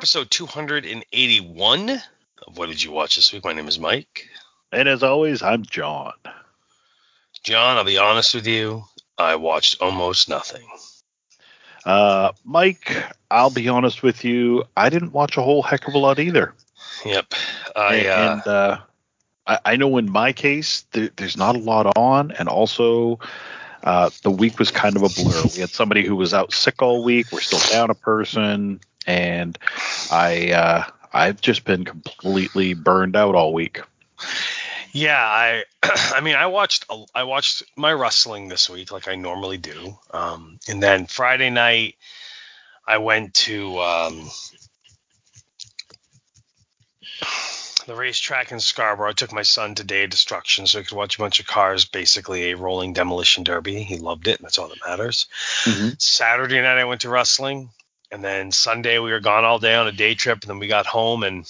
Episode 281 of What Did You Watch This Week? My name is Mike. And as always, I'm John. John, I'll be honest with you, I watched almost nothing. Uh, Mike, I'll be honest with you, I didn't watch a whole heck of a lot either. Yep. I, uh, and uh, I, I know in my case, there, there's not a lot on, and also uh, the week was kind of a blur. We had somebody who was out sick all week. We're still down a person, and I uh, I've just been completely burned out all week. yeah, I, I mean, I watched, I watched my wrestling this week like I normally do. Um, and then Friday night, I went to, um, the racetrack in Scarborough. I took my son to Day of Destruction so he could watch a bunch of cars, basically a rolling demolition derby. He loved it, and that's all that matters. Saturday night I went to wrestling, and then Sunday we were gone all day on a day trip, and then we got home and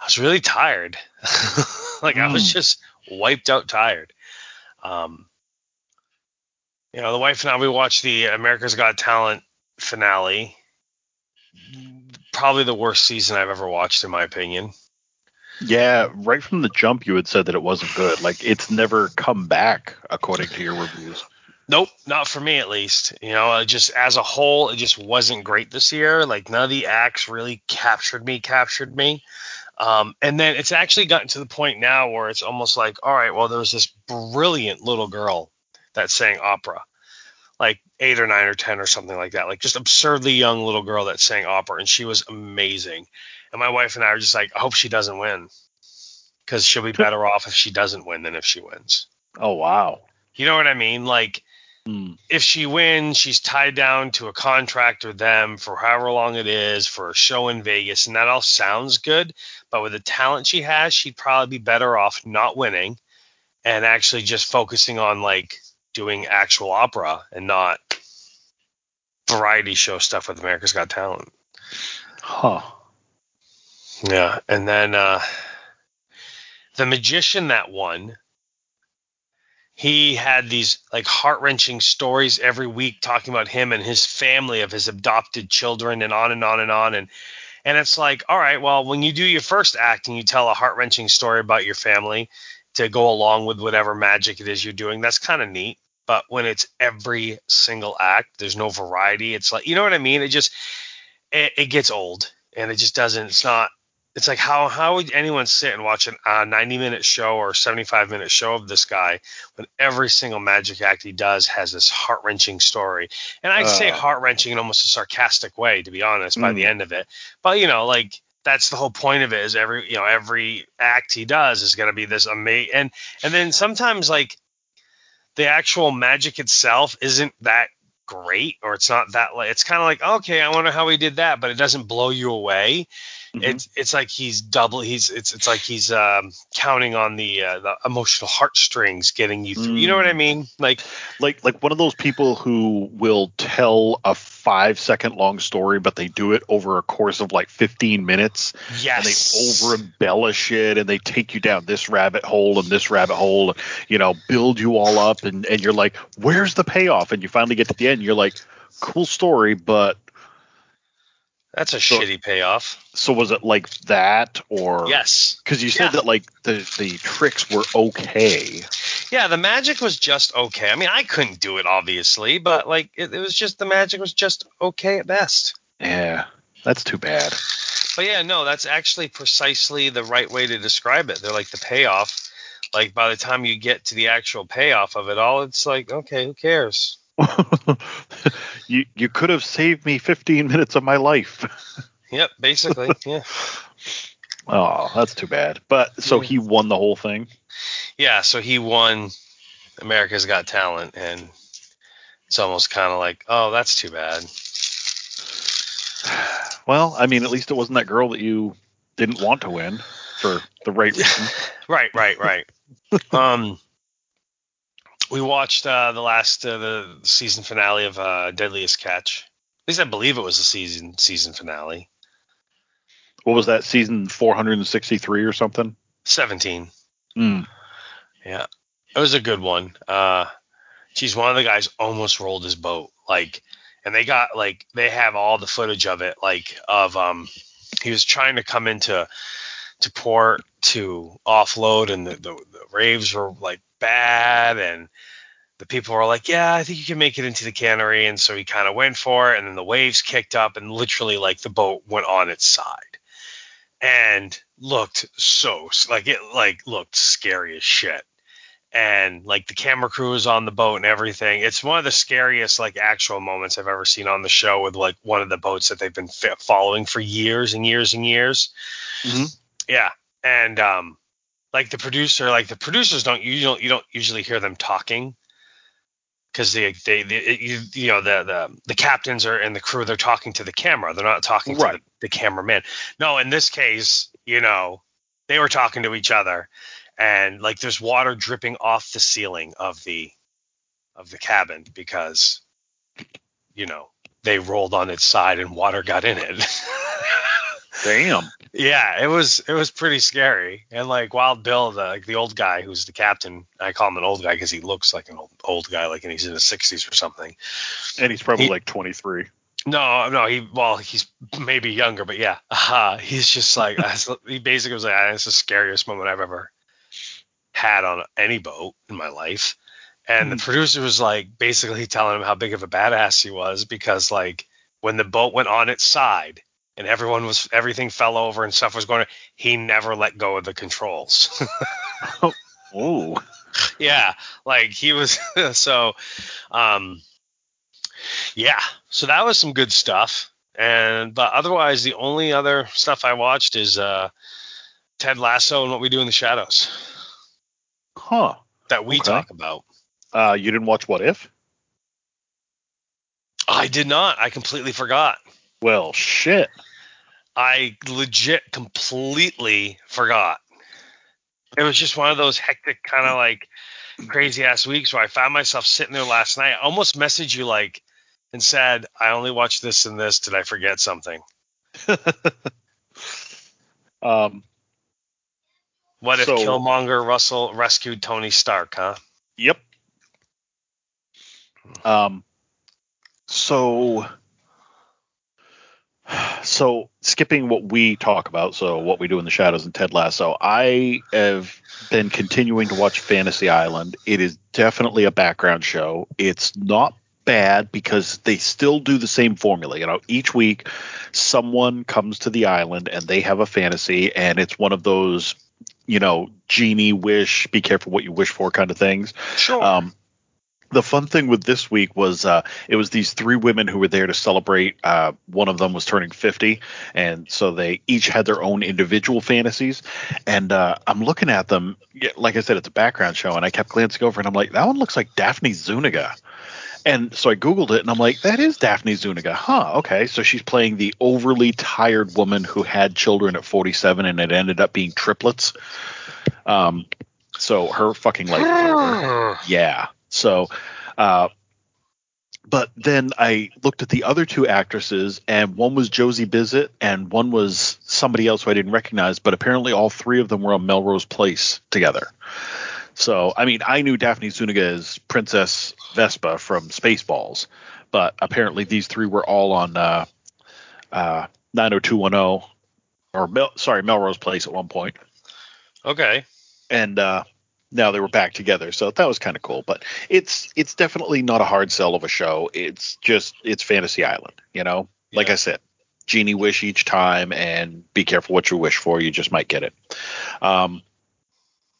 I was really tired. like I was Mm. just wiped out tired. Um, you know, the wife and I we watched the America's Got Talent finale. Probably the worst season I've ever watched, in my opinion. Yeah, right from the jump, you had said that it wasn't good. Like it's never come back, according to your reviews. Nope, not for me at least. You know, just as a whole, it just wasn't great this year. Like none of the acts really captured me, captured me. Um, and then it's actually gotten to the point now where it's almost like, all right, well, there was this brilliant little girl that sang opera, like eight or nine or ten or something like that, like just absurdly young little girl that sang opera, and she was amazing. And my wife and I are just like, I hope she doesn't win, because she'll be better off if she doesn't win than if she wins. Oh wow. You know what I mean? Like Hmm. if she wins, she's tied down to a contract with them for however long it is for a show in Vegas, and that all sounds good. But with the talent she has, she'd probably be better off not winning and actually just focusing on like doing actual opera and not variety show stuff with America's Got Talent. Huh. Yeah, and then uh, the magician that won, he had these like heart wrenching stories every week talking about him and his family of his adopted children and on and on and on. And and it's like all right well when you do your first act and you tell a heart wrenching story about your family to go along with whatever magic it is you're doing that's kind of neat. But when it's every single act there's no variety. It's like you know what i mean? It just it, it gets old and it just doesn't it's not it's like how how would anyone sit and watch an, a 90 minute show or 75 minute show of this guy when every single magic act he does has this heart wrenching story and say Uh. heart wrenching in almost a sarcastic way to be honest by the Mm. end of it but you know like that's the whole point of it is every you know every act he does is going to be this amazing and and then sometimes like the actual magic itself isn't that great or it's not that like it's kind of like okay i wonder how he did that but it doesn't blow you away Mhm. it's it's like he's double he's it's it's like he's um counting on the uh, the emotional heartstrings getting you through you know what i mean like like like one of those people who will tell a five second long story, but they do it over a course of like 15 minutes. yes and they over embellish it and they take you down this rabbit hole and this rabbit hole and you know build you all up and, and you're like where's the payoff and you finally get to the end and you're like cool story but that's a So- shitty payoff so was it like that or yes because you said Yeah. that like the the tricks were okay yeah the magic was just okay i mean i couldn't do it obviously but like it, it was just the magic was just okay at best yeah that's too bad But yeah, no, that's actually precisely the right way to describe it. They're like the payoff. Like by the time you get to the actual payoff of it all, it's like, okay, who cares? you you could have saved me 15 minutes of my life. Yep, basically. yeah. oh, that's too bad. But so he won the whole thing. Yeah, so he won America's Got Talent and it's almost kind of like, "Oh, that's too bad." Well, I mean, at least it wasn't that girl that you didn't want to win for the right reason. Right, right, right. um we watched uh, the last uh, the season finale of uh, Deadliest Catch. At least I believe it was the season season finale. What was that season 463 or something? 17. Mm. Yeah. It was a good one. Uh geez, one of the guys almost rolled his boat. Like and they got like they have all the footage of it, like of um he was trying to come into to port to offload and the, the, the raves were like bad and the people were like, Yeah, I think you can make it into the cannery and so he kind of went for it and then the waves kicked up and literally like the boat went on its side and looked so like it like looked scary as shit. And like the camera crew was on the boat and everything. It's one of the scariest like actual moments i've ever seen on the show with like one of the boats that they've been following for years and years and years. Mhm. yeah and um like the producer like the producers don't you don't you don't usually hear them talking. Because they, they, they you, you know the, the the captains are and the crew they're talking to the camera. They're not talking Right. to the, the cameraman. No in this case you know they were talking to each other. And like there's water dripping off the ceiling of the of the cabin because you know they rolled on its side and water got in it Damn. yeah it was it was pretty scary. And like wild bill the like the old guy who's the captain i call him an old guy because he looks like an old, old guy like and he's in his 60s or something. And he's probably He- like 23. no no he well he's maybe younger but yeah. Uh, he's just like he basically was like "Ah, it's the scariest moment i've ever had on any boat in my life. And the producer was like basically telling him how big of a badass he was because like when the boat went on its side and everyone was everything fell over and stuff was going he never let go of the controls Oh. yeah like he was so um yeah so that was some good stuff and but otherwise the only other stuff i watched is uh ted lasso and what we do in the shadows Huh. that we Okay. talk about Uh, you didn't watch What If? i did not i completely forgot Well, shit. i legit completely forgot it was just one of those hectic kind of like crazy ass weeks where i found myself sitting there last night I almost messaged you like and said i only watched this and this did i forget something Um, What if So- Killmonger Russell rescued Tony Stark, huh? Yep. Um. So. So skipping what we talk about, so what we do in the shadows and Ted Lasso, I have been continuing to watch Fantasy Island. It is definitely a background show. It's not bad because they still do the same formula. You know, each week someone comes to the island and they have a fantasy, and it's one of those, you know, genie wish, be careful what you wish for kind of things. Sure. Um, the fun thing with this week was uh, it was these three women who were there to celebrate. Uh, one of them was turning 50, and so they each had their own individual fantasies. And uh, I'm looking at them, like I said, it's a background show, and I kept glancing over, and I'm like, that one looks like Daphne Zuniga. And so I Googled it, and I'm like, that is Daphne Zuniga. Huh, okay. So she's playing the overly tired woman who had children at 47, and it ended up being triplets. Um, so her fucking life. Yeah. So, uh, but then I looked at the other two actresses, and one was Josie Bissett, and one was somebody else who I didn't recognize. But apparently, all three of them were on Melrose Place together. So, I mean, I knew Daphne Zuniga as Princess Vespa from Spaceballs, but apparently these three were all on uh, uh, 90210 or Mel- sorry Melrose Place at one point okay. and uh, now they were back together. So that was kind of cool. But it's it's definitely not a hard sell of a show. It's just it's Fantasy Island, you know. Like I said, genie wish each time, and be careful what you wish for. You just might get it. Um,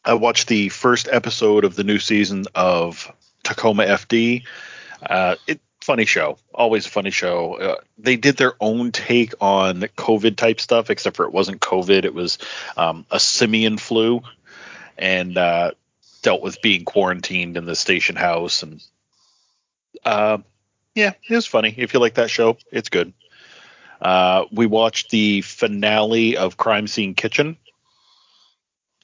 I watched the first episode of the new season of Tacoma FD. Uh, it funny show. Always a funny show. Uh, they did their own take on COVID type stuff, except for it wasn't COVID. It was um, a simian flu, and uh, dealt with being quarantined in the station house. And uh, yeah, it was funny. If you like that show, it's good. Uh, we watched the finale of Crime Scene Kitchen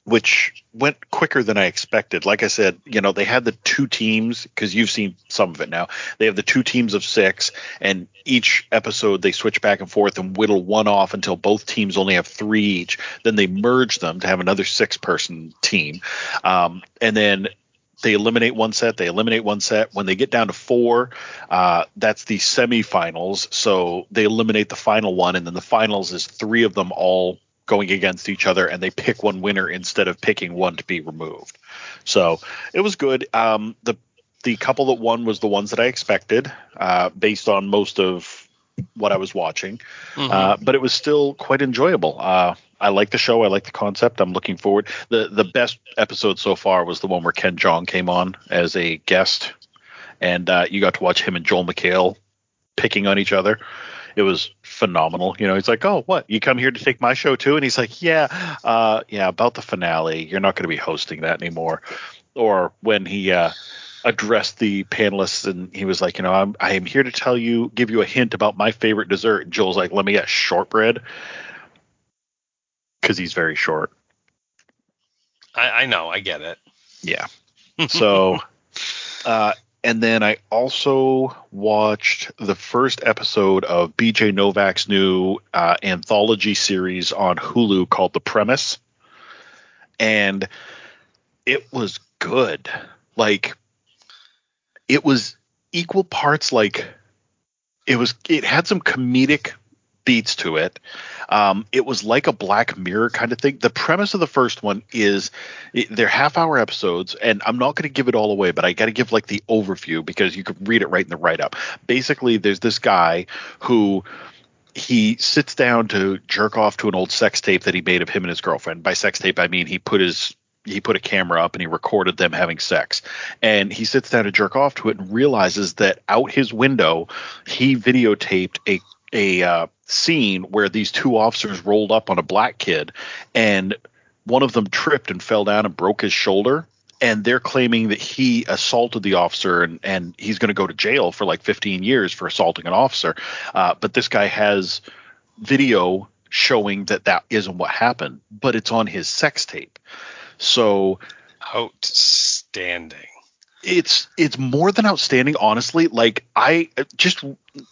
which went quicker than I expected. Like I said, you know, they had the two teams because you've seen some of it now. They have the two teams of six, and each episode they switch back and forth and whittle one off until both teams only have three each. Then they merge them to have another six person team. Um, and then they eliminate one set, they eliminate one set. When they get down to four, uh, that's the semifinals. So they eliminate the final one, and then the finals is three of them all going against each other and they pick one winner instead of picking one to be removed. So it was good. Um, the the couple that won was the ones that I expected, uh, based on most of what I was watching. Mm-hmm. Uh, but it was still quite enjoyable. Uh, I like the show. I like the concept. I'm looking forward. the The best episode so far was the one where Ken Jeong came on as a guest, and uh, you got to watch him and Joel McHale picking on each other it was phenomenal. You know, he's like, "Oh, what? You come here to take my show too?" And he's like, "Yeah, uh, yeah, about the finale. You're not going to be hosting that anymore." Or when he uh, addressed the panelists and he was like, "You know, I'm I am here to tell you, give you a hint about my favorite dessert." And Joel's like, "Let me get shortbread," because he's very short. I, I know, I get it. Yeah. So. uh, and then I also watched the first episode of BJ Novak's new uh, anthology series on Hulu called The Premise. And it was good. Like, it was equal parts like it was it had some comedic beats to it um, it was like a Black Mirror kind of thing. The premise of the first one is they're half hour episodes, and I'm not going to give it all away, but I got to give like the overview because you could read it right in the write up. Basically, there's this guy who he sits down to jerk off to an old sex tape that he made of him and his girlfriend. By sex tape, I mean he put his he put a camera up and he recorded them having sex. And he sits down to jerk off to it and realizes that out his window he videotaped a a uh, scene where these two officers rolled up on a black kid and one of them tripped and fell down and broke his shoulder. And they're claiming that he assaulted the officer and, and he's going to go to jail for like 15 years for assaulting an officer. Uh, but this guy has video showing that that isn't what happened but it's on his sex tape. So outstanding it's it's more than outstanding honestly. Like i just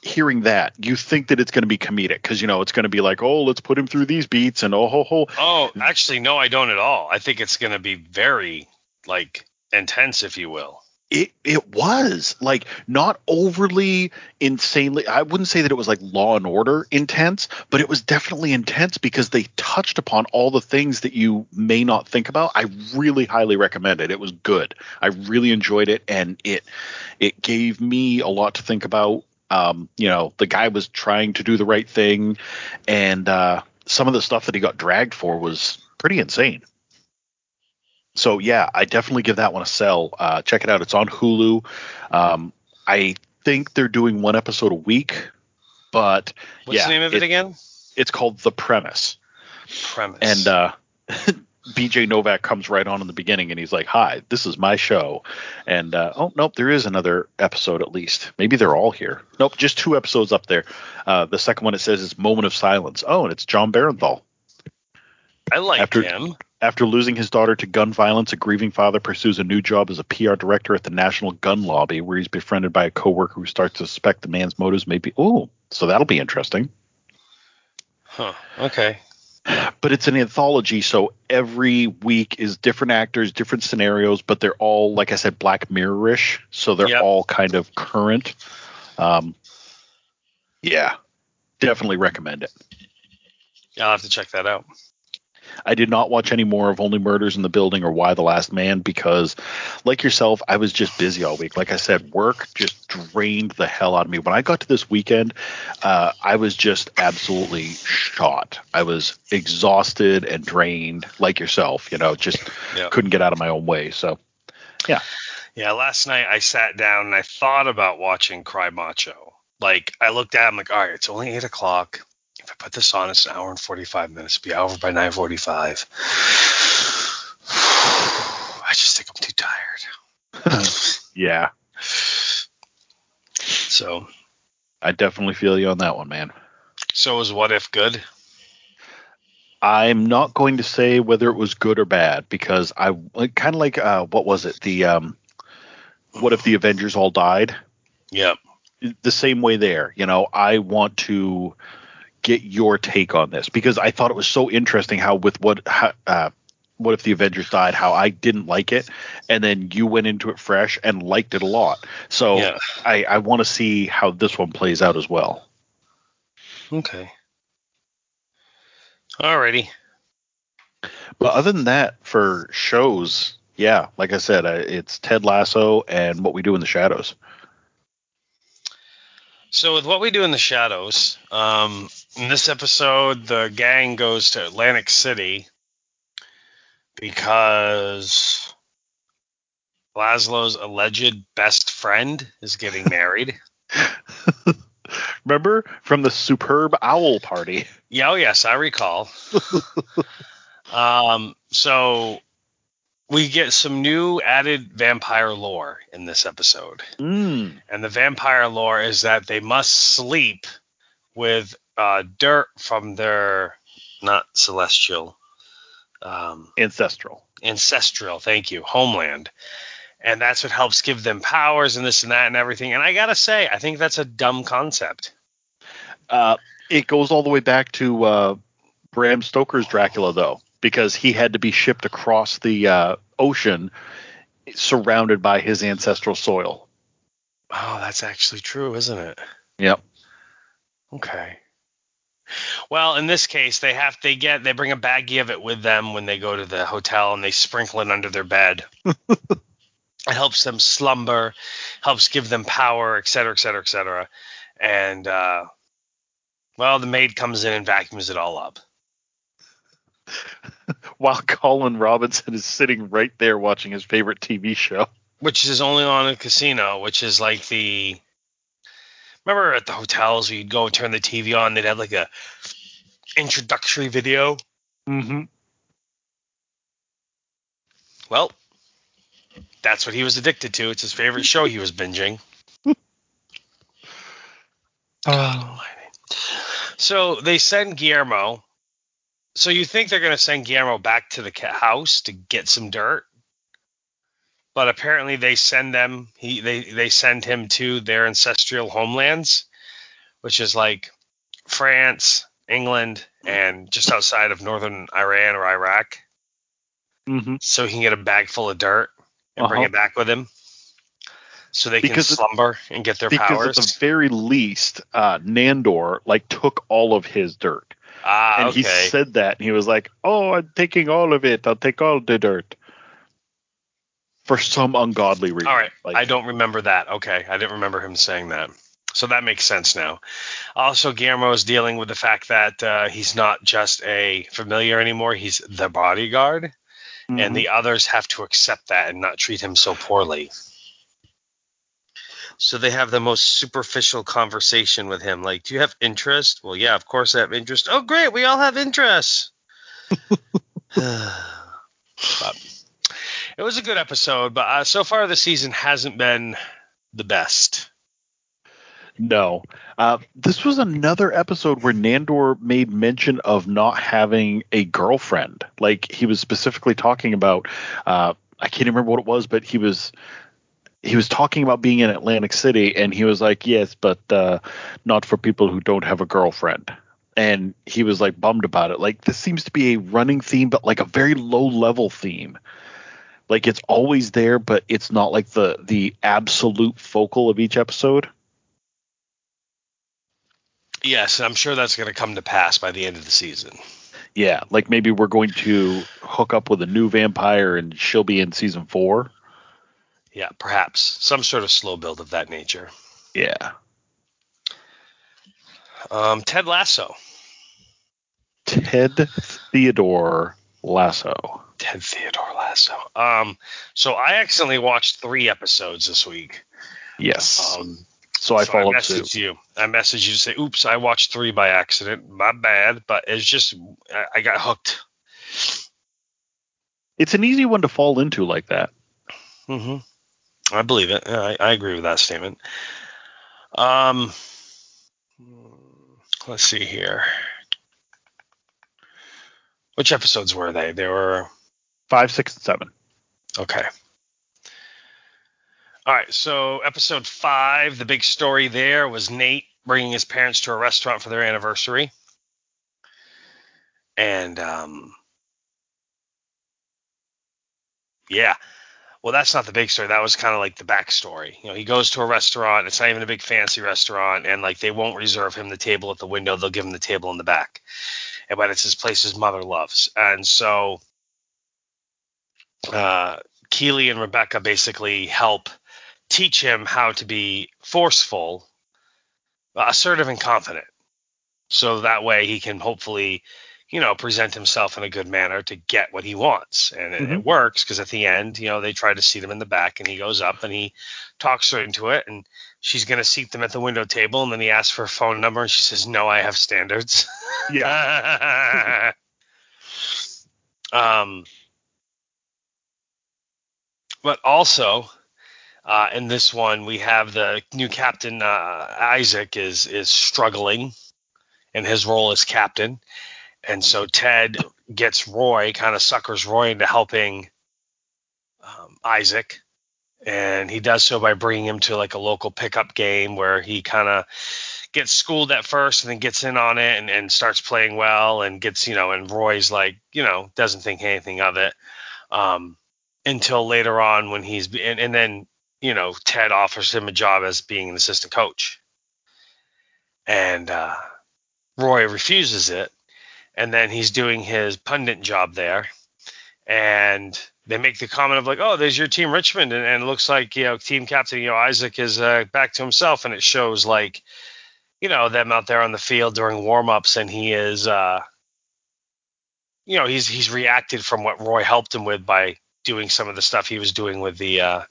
hearing that you think that it's going to be comedic because you know it's going to be like oh let's put him through these beats and oh ho ho. Oh actually no i don't at all. I think it's going to be very like intense if you will it it was like not overly insanely i wouldn't say that it was like law and order intense but it was definitely intense because they touched upon all the things that you may not think about. I really highly recommend it. It was good. I really enjoyed it and it it gave me a lot to think about. Um, you know the guy was trying to do the right thing and uh, some of the stuff that he got dragged for was pretty insane so yeah, I definitely give that one a sell. Uh, check it out; it's on Hulu. Um, I think they're doing one episode a week, but what's yeah, the name of it, it again? It's called The Premise. Premise. And uh, BJ Novak comes right on in the beginning, and he's like, "Hi, this is my show." And uh, oh nope, there is another episode at least. Maybe they're all here. Nope, just two episodes up there. Uh, the second one it says is "Moment of Silence." Oh, and it's Jon Bernthal. I like After, him. After losing his daughter to gun violence, a grieving father pursues a new job as a PR director at the National Gun Lobby, where he's befriended by a coworker who starts to suspect the man's motives may be. Oh, so that'll be interesting. Huh. Okay. But it's an anthology, so every week is different actors, different scenarios, but they're all, like I said, Black Mirror-ish, so they're yep. all kind of current. Um, yeah, definitely recommend it. I'll have to check that out. I did not watch any more of Only Murders in the Building or Y: The Last Man because, like yourself, I was just busy all week. Like I said, work just drained the hell out of me. When I got to this weekend, uh, I was just absolutely shot. I was exhausted and drained, like yourself. You know, just yeah. couldn't get out of my own way. So, yeah. Yeah, last night I sat down and I thought about watching Cry Macho. Like I looked at, it, I'm like, all right, it's only eight o'clock. If I put this on, it's an hour and forty five minutes. It'll be over by nine forty five. I just think I'm too tired. Yeah, So, I definitely feel you on that one, man. so is What If good? I'm not going to say whether it was good or bad because I kind of like uh, what was it? The um, what if the Avengers all died? Yeah. The same way there. You know, I want to get your take on this because I thought it was so interesting how with what how, uh, what if the Avengers died? How I didn't like it, and then you went into it fresh and liked it a lot. So Yeah. I, I want to see how this one plays out as well. Okay. Alrighty. But other than that, for shows, yeah, like I said, uh, it's Ted Lasso and What We Do in the Shadows. So with what we do in the shadows, um, in this episode, the gang goes to Atlantic City because Laszlo's alleged best friend is getting married. Remember from the superb owl party? yeah, oh yes, I recall. um, so we get some new added vampire lore in this episode. Mm. And the vampire lore is that they must sleep with uh, dirt from their not celestial, um, Ancestral. ancestral. Thank you, homeland, and that's what helps give them powers and this and that and everything. And I gotta say, I think that's a dumb concept. Uh, it goes all the way back to uh, Bram Stoker's Dracula, though, because he had to be shipped across the uh, ocean surrounded by his ancestral soil. Oh, that's actually true, isn't it? Yep. Okay. Well, in this case, they have they get they bring a baggie of it with them when they go to the hotel and they sprinkle it under their bed. it helps them slumber, helps give them power, et cetera, et cetera, et cetera. And uh, well, the maid comes in and vacuums it all up. While Colin Robinson is sitting right there watching his favorite TV show. which is only on a casino, which is like the. Remember at the hotels where you'd go and turn the TV on, they'd have like a introductory video. Mm-hmm. Well, that's what he was addicted to. It's his favorite show he was binging. oh. So they send Guillermo. So you think they're going to send Guillermo back to the house to get some dirt? But apparently they send them he they they send him to their ancestral homelands, which is like France, England, and just outside of northern Iran or Iraq Mm-hmm. so he can get a bag full of dirt and bring Uh-huh. it back with him so they Because can slumber and get their Because powers. at the very least, uh, Nandor like took all of his dirt. Ah, and okay. he said that and he was like oh i'm taking all of it i'll take all the dirt for some ungodly reason All right. like, I don't remember that. Okay. I didn't remember him saying that. So that makes sense now. Also, Guillermo is dealing with the fact that uh, he's not just a familiar anymore, he's the bodyguard. mhm. and the others have to accept that and not treat him so poorly. So they have the most superficial conversation with him. Like, do you have interest? Well, yeah, of course I have interest. Oh, great, we all have interests. but it was a good episode, but uh, so far the season hasn't been the best. no uh, this was another episode where nandor made mention of not having a girlfriend like he was specifically talking about uh, i can't remember what it was but he was he was talking about being in atlantic city and he was like yes but uh, not for people who don't have a girlfriend. And he was like bummed about it. Like this seems to be a running theme but like a very low level theme. Like it's always there but it's not like the the absolute focal of each episode. Yes, I'm sure that's going to come to pass by the end of the season. yeah like maybe we're going to hook up with a new vampire and she'll be in season four Yeah, perhaps some sort of slow build of that nature. yeah Um, Ted Lasso. ted theodore lasso Ted Theodore Lasso. Um, so I accidentally watched three episodes this week. Yes. Um, so I so followed I messaged you. I messaged you to say, "Oops, I watched three by accident. My bad." But it's just I, I got hooked. It's an easy one to fall into like that. hmm I believe it. I, I agree with that statement. Um, let's see here. Which episodes were they? They were Five, six, and seven. okay. All right. So episode five, the big story there was Nate bringing his parents to a restaurant for their anniversary, and um, yeah. Well, that's not the big story. That was kind of like the backstory. You know, he goes to a restaurant. It's not even a big fancy restaurant, and like they won't reserve him the table at the window. They'll give him the table in the back. And but it's his place his mother loves, and so uh, Keeley and Rebecca basically help teach him how to be forceful, assertive, and confident. So that way he can hopefully you know, present himself in a good manner to get what he wants. And it, it works because at the end, you know, they try to seat him in the back and he goes up and he talks her into it and she's going to seat them at the window table. And then he asks for a phone number and she says, no, I have standards. Yeah. um, but also, uh, in this one, we have the new captain, uh, Isaac, is is struggling in his role as captain. And so Ted gets Roy, kind of suckers Roy into helping um, Isaac. And he does so by bringing him to like a local pickup game where he kind of gets schooled at first and then gets in on it and, and starts playing well and gets, you know, and Roy's like, you know, doesn't think anything of it um, until later on when he's, and, and then, you know, Ted offers him a job as being an assistant coach. And uh, Roy refuses it and then he's doing his pundit job there. And they make the comment of like oh there's your team richmond. And, and it looks like you know team captain you know isaac is uh, back to himself. And it shows like you know them out there on the field during warm-ups. And he is uh you know he's he's reacted from what roy helped him with by doing some of the stuff he was doing with the uh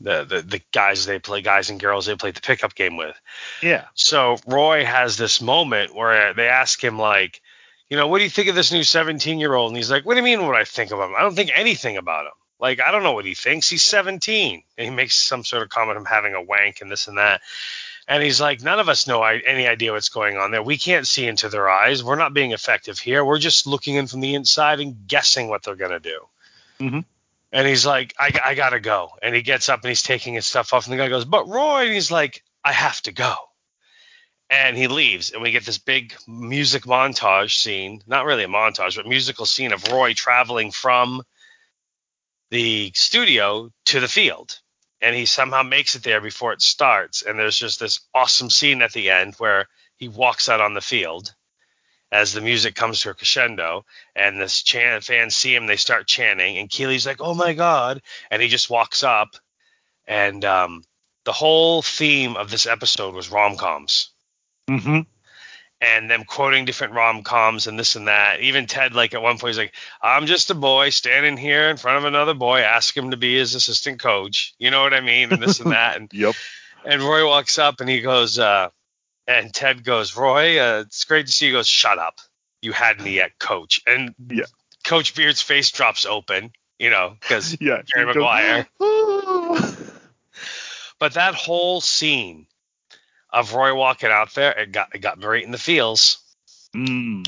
the, the the guys they play guys and girls they played the pickup game with. Yeah. so roy has this moment where they ask him like you know, what do you think of this new 17 year old? And he's like, what do you mean what I think of him? I don't think anything about him. Like, I don't know what he thinks. He's 17. And he makes some sort of comment him having a wank and this and that. And he's like, none of us know any idea what's going on there. We can't see into their eyes. We're not being effective here. We're just looking in from the inside and guessing what they're going to do. Mhm. And he's like, I, I got to go. And he gets up and he's taking his stuff off. And the guy goes, but Roy. And he's like, I have to go and he leaves and we get this big music montage scene not really a montage but musical scene of roy traveling from the studio to the field. And he somehow makes it there before it starts. And there's just this awesome scene at the end where he walks out on the field as the music comes to a crescendo and this chant fans see him they start chanting and keeley's like oh my god and he just walks up. And um, the whole theme of this episode was rom-coms Mm-hmm. and them quoting different rom coms and this and that. Even Ted, like at one point, he's like, "I'm just a boy standing here in front of another boy, ask him to be his assistant coach." You know what I mean? And this and that. And Yep. and Roy walks up and he goes, uh, and Ted goes, "Roy, uh, it's great to see you." He goes, "Shut up, you had me at coach." And Yeah. Coach Beard's face drops open, you know, because Yeah. Jerry Maguire. "Oh." But that whole scene of Roy walking out there, it got it got me right in the feels. Mm.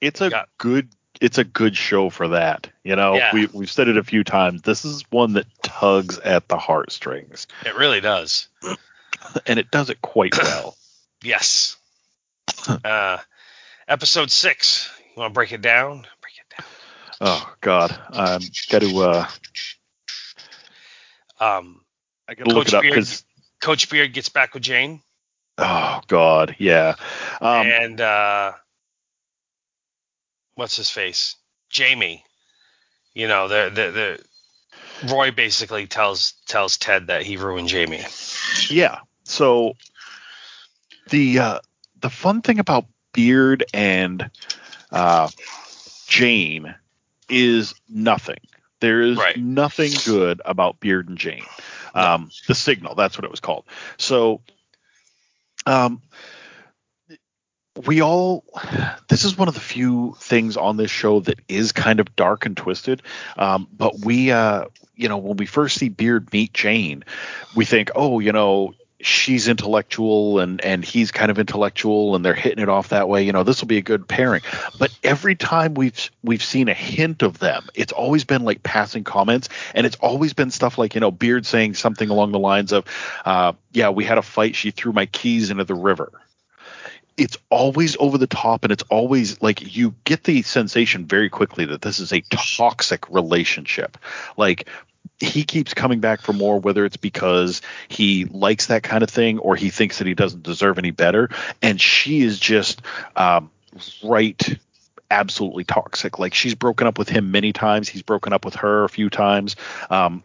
It's a Got- good it's a good show for that. You know, Yeah. we we've said it a few times. This is one that tugs at the heartstrings. It really does. And it does it quite well. Yes. uh, episode six. You want to break it down? Break it down. Oh God. Um gotta uh Um, I gotta look it up because Coach Beard gets back with Jane, oh God, yeah. Um and uh, what's his face? Jamie. You know, the the the Roy basically tells tells Ted that he ruined Jamie. Yeah. So the uh, the fun thing about Beard and uh, Jane is nothing. There is Right. nothing good about Beard and Jane. Um, The Signal, that's what it was called. So, um, we all, this is one of the few things on this show that is kind of dark and twisted. Um, but we, uh, you know, when we first see Beard meet Jane, we think, oh, you know, she's intellectual and and he's kind of intellectual and they're hitting it off that way you know this will be a good pairing. But every time we've we've seen a hint of them it's always been like passing comments and it's always been stuff like you know beard saying something along the lines of uh yeah we had a fight. She threw my keys into the river. It's always over the top and it's always like you get the sensation very quickly that this is a toxic relationship. Like he keeps coming back for more whether it's because he likes that kind of thing or he thinks that he doesn't deserve any better. And she is just um, right absolutely toxic. Like she's broken up with him many times. He's broken up with her a few times. Um,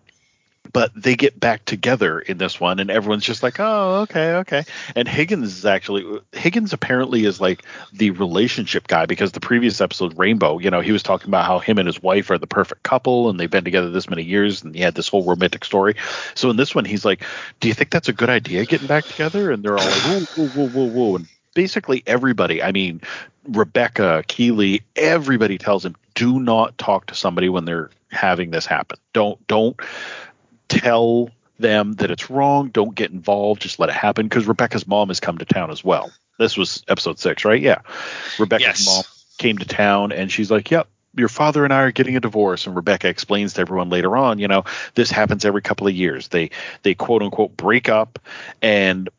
but they get back together in this one and everyone's just like oh okay okay. And higgins is actually higgins apparently is like the relationship guy because the previous episode rainbow you know he was talking about how him and his wife are the perfect couple and they've been together this many years and he had this whole romantic story. So in this one he's like do you think that's a good idea getting back together? And they're all like whoa whoa whoa whoa whoa. And basically everybody i mean rebecca keeley everybody tells him do not talk to somebody when they're having this happen. Don't don't tell them that it's wrong. Don't get involved. Just let it happen. Because Rebecca's mom has come to town as well. This was episode six, right? Yeah. Rebecca's Yes. mom came to town and she's like, yep. Your father and I are getting a divorce, and Rebecca explains to everyone later on. You know, this happens every couple of years. They they quote unquote break up, and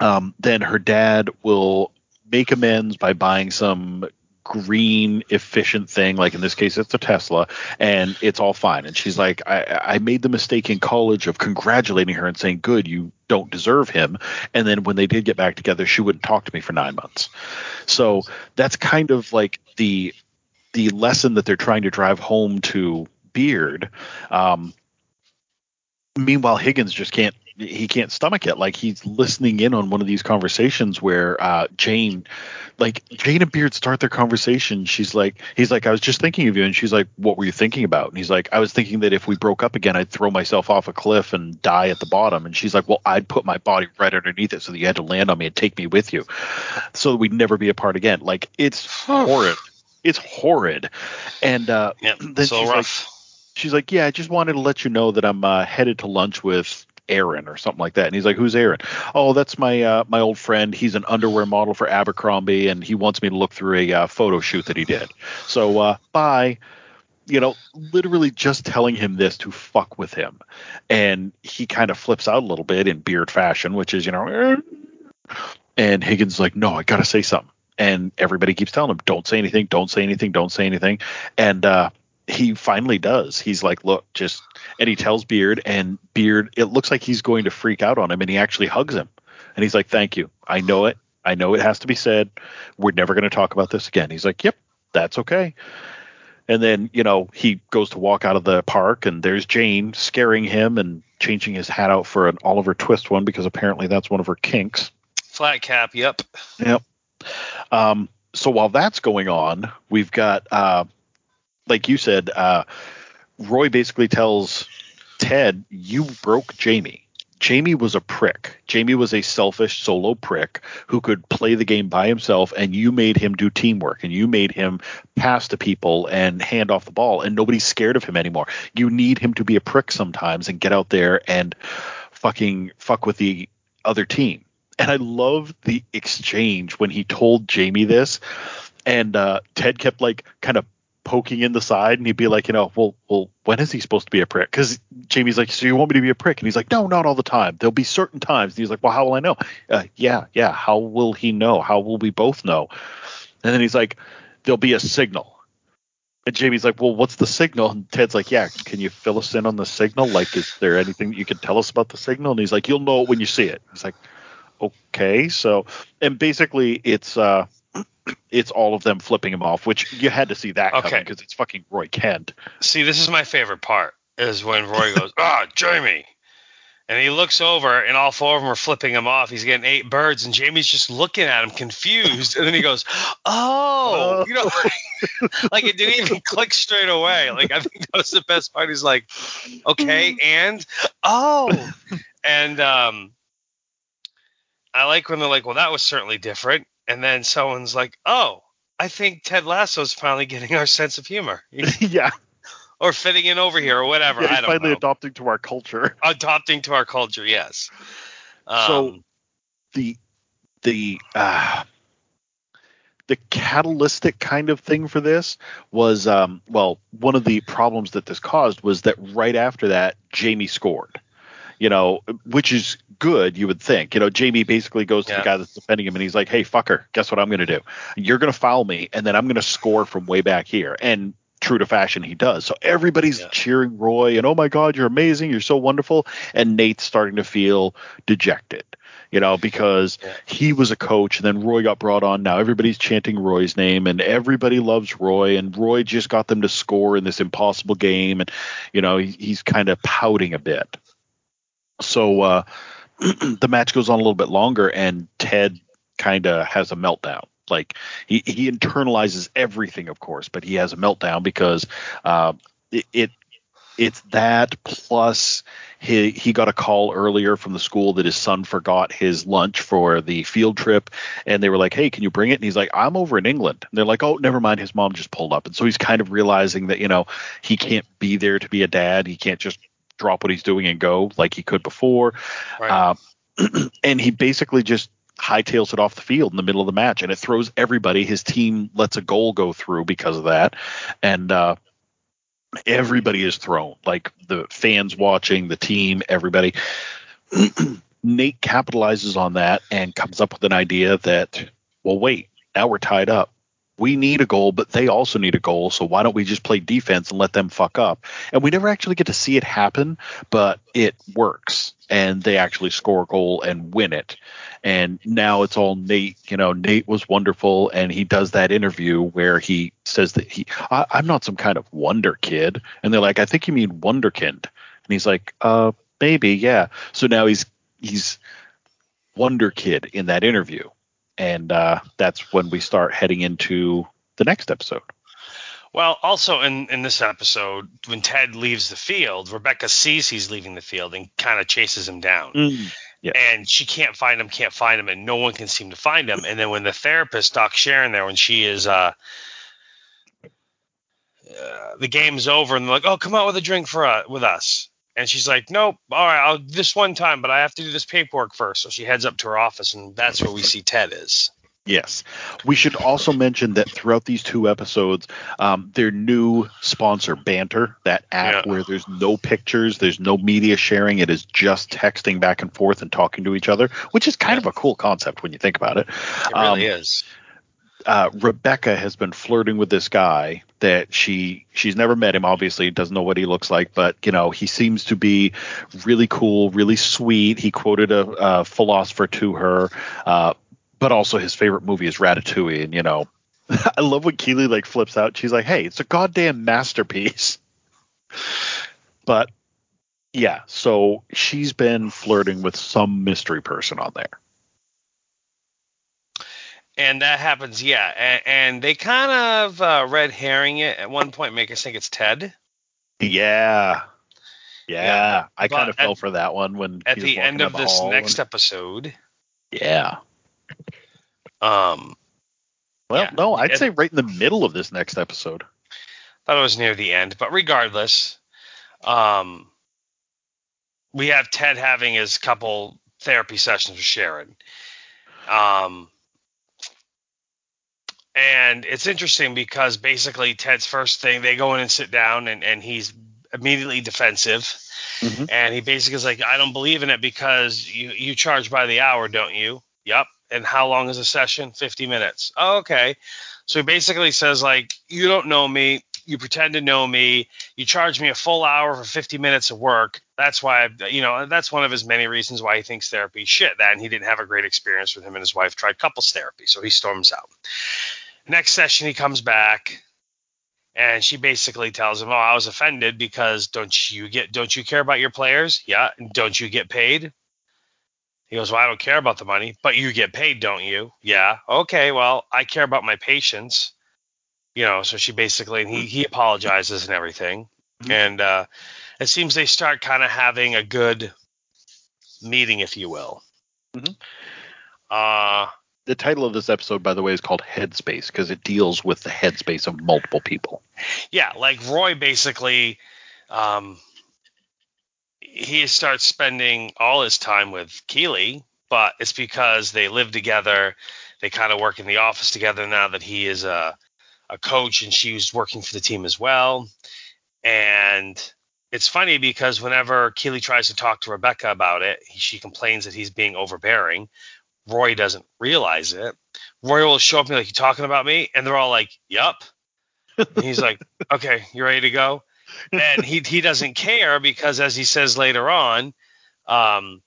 um, then her dad will make amends by buying some green efficient thing. Like in this case it's a tesla and it's all fine. And she's like I, I made the mistake in college of congratulating her and saying good you don't deserve him. And then when they did get back together she wouldn't talk to me for nine months. So that's kind of like the the lesson that they're trying to drive home to beard. Um, meanwhile higgins just can't he can't stomach it. Like he's listening in on one of these conversations where uh jane like jane and beard start their conversation. She's like he's like i was just thinking of you. And she's like what were you thinking about? And he's like i was thinking that if we broke up again i'd throw myself off a cliff and die at the bottom. And she's like well i'd put my body right underneath it so that you had to land on me and take me with you so that we'd never be apart again. Like it's horrid. It's horrid. And uh then so she's like she's like, "Yeah, I just wanted to let you know that I'm uh, headed to lunch with Aaron or something like that." And he's like, "Who's Aaron?" "Oh, that's my uh, my old friend. He's an underwear model for Abercrombie, and he wants me to look through a uh, photo shoot that he did. So, uh, bye." You know, literally just telling him this to fuck with him, and he kind of flips out a little bit in beard fashion, which is you know, and Higgins like, "No, I gotta say something." And everybody keeps telling him, "Don't say anything. Don't say anything. Don't say anything." And uh, he finally does. He's like, look, just, and he tells Beard, and Beard, it looks like he's going to freak out on him, and he actually hugs him. And he's like, thank you. I know it. I know it has to be said. We're never going to talk about this again. He's like, yep, that's okay. And then, you know, he goes to walk out of the park, and there's Jane scaring him and changing his hat out for an Oliver Twist one because apparently that's one of her kinks. Flat cap. Yep. Yep. Um, so while that's going on, we've got, uh, like you said, uh, Roy basically tells Ted, "You broke Jamie. Jamie was a prick. Jamie was a selfish solo prick who could play the game by himself, and you made him do teamwork, and you made him pass to people and hand off the ball, and nobody's scared of him anymore. You need him to be a prick sometimes and get out there and fucking fuck with the other team." And I love the exchange when he told Jamie this, and uh, Ted kept like kind of poking in the side, and he'd be like, you know, well, well, when is he supposed to be a prick? Because Jamie's like, so you want me to be a prick? And he's like, no, not all the time. There'll be certain times. And he's like, well, how will I know? Uh, yeah, yeah. How will he know? How will we both know? And then he's like, there'll be a signal. And Jamie's like, well, what's the signal? And Ted's like, yeah, can you fill us in on the signal? Like, is there anything that you can tell us about the signal? And he's like, you'll know it when you see it. He's like, okay. So, and basically, it's uh, it's all of them flipping him off, which you had to see that coming because it's fucking Roy Kent. See, this is my favorite part is when Roy goes, ah, Jamie. And he looks over, and all four of them are flipping him off. He's getting eight birds, and Jamie's just looking at him, confused. And then he goes, "Oh, you know, like it didn't even click straight away. Like I think that was the best part. He's like, "Okay, and oh," and um, I like when they're like, "Well, that was certainly different," and then someone's like, "Oh, I think Ted Lasso's finally getting our sense of humor." yeah. or fitting in over here or whatever. Yeah, I he's finally know. adopting to our culture. adopting to our culture, yes. Um, So the the uh, the catalytic kind of thing for this was um, well one of the problems that this caused was that right after that Jamie scored. You know, which is good, you would think. You know, Jamie basically goes to Yeah. the guy that's defending him and he's like, Hey, fucker, guess what I'm going to do? You're going to foul me, and then I'm going to score from way back here. And true to fashion, he does. So everybody's Yeah. cheering Roy and, Oh my God, you're amazing. You're so wonderful. And Nate's starting to feel dejected, you know, because Yeah. he was a coach and then Roy got brought on. Now everybody's chanting Roy's name and everybody loves Roy. And Roy just got them to score in this impossible game. And, you know, he, he's kind of pouting a bit. So uh, the match goes on a little bit longer, and Ted kind of has a meltdown. Like he, he internalizes everything, of course, but he has a meltdown because uh, it, it it's that plus he he got a call earlier from the school that his son forgot his lunch for the field trip and they were like hey can you bring it? And he's like i'm over in england. And they're like oh never mind his mom just pulled up. And so he's kind of realizing that you know he can't be there to be a dad. He can't just drop what he's doing and go like he could before right. uh, and he basically just hightails it off the field in the middle of the match, and it throws everybody. His team lets a goal go through because of that, and uh, everybody is thrown. Like the fans watching, the team, everybody. Nate capitalizes on that and comes up with an idea that, well, wait, now we're tied up. We need a goal, but they also need a goal. So why don't we just play defense and let them fuck up? And we never actually get to see it happen, but it works. And they actually score a goal and win it. And now it's all Nate. You know, Nate was wonderful. And he does that interview where he says that he, I, I'm not some kind of wonder kid. And they're like, I think you mean wunderkind. And he's like, uh, maybe, yeah. So now he's, he's wonder kid in that interview and uh, that's when we start heading into the next episode. well, also in, in this episode, when Ted leaves the field, Rebecca sees he's leaving the field and kind of chases him down. Yeah. And she can't find him, can't find him, and no one can seem to find him. And then when the therapist, Doc Sharon, there, when she is, uh, uh, the game's over, and they're like, "Oh, come out with a drink for uh, with us," and she's like, "Nope, all right, I'll this one time, but I have to do this paperwork first. So she heads up to her office, and that's where we see Ted is. Yes. We should also mention that throughout these two episodes, um, their new sponsor, Banter, that app Yeah. where there's no pictures, there's no media sharing, it is just texting back and forth and talking to each other, which is kind of a cool concept when you think about it. It Um, really is. Uh, Rebecca has been flirting with this guy that she she's never met him obviously doesn't know what he looks like but you know he seems to be really cool really sweet. He quoted a, a philosopher to her uh, but also his favorite movie is Ratatouille and you know I love when Keeley like flips out. She's like hey it's a goddamn masterpiece. But yeah so she's been flirting with some mystery person on there And that happens, yeah. And, and they kind of uh, red herring it at one point, make us think it's Ted. Yeah. Yeah. Yeah, I kind of fell for that one when At he the end of the this next and- episode, Yeah. um, Well, Yeah. no, I'd And- say right in the middle of this next episode. thought it was near the end, but regardless, um, we have Ted having his couple therapy sessions with Sharon. Um, and it's interesting because basically Ted's first thing, they go in and sit down, and, and he's immediately defensive. Mhm. And he basically is like, I don't believe in it because you, you charge by the hour, don't you? Yep. And how long is a session? 50 minutes. Oh, okay. So he basically says, like, you don't know me. You pretend to know me. You charge me a full hour for 50 minutes of work. That's why, I, you know, that's one of his many reasons why he thinks therapy shit. That and he didn't have a great experience with him and his wife tried couples therapy. So he storms out. Next session, he comes back And she basically tells him, "Oh, I was offended because don't you get don't you care about your players? Yeah, and don't you get paid?" He goes, "Well, I don't care about the money, but you get paid, don't you?" Yeah. Okay. Well, I care about my patients. You know, so she basically and he he apologizes and everything, Mhm. and uh, it seems they start kind of having a good meeting, if you will. Mhm. Uh, The title of this episode, by the way, is called Headspace because it deals with the headspace of multiple people. yeah, like Roy basically, um, he starts spending all his time with Keeley, but it's because they live together. They kind of work in the office together now that he is a, a coach and she's working for the team as well. And it's funny because whenever Keeley tries to talk to Rebecca about it, he, she complains that he's being overbearing. Roy doesn't realize it. Roy will show up and be like, "You talking about me?" And they're all like, "Yup." And he's like, "Okay, you ready to go?" And he he doesn't care because, as he says later on, um,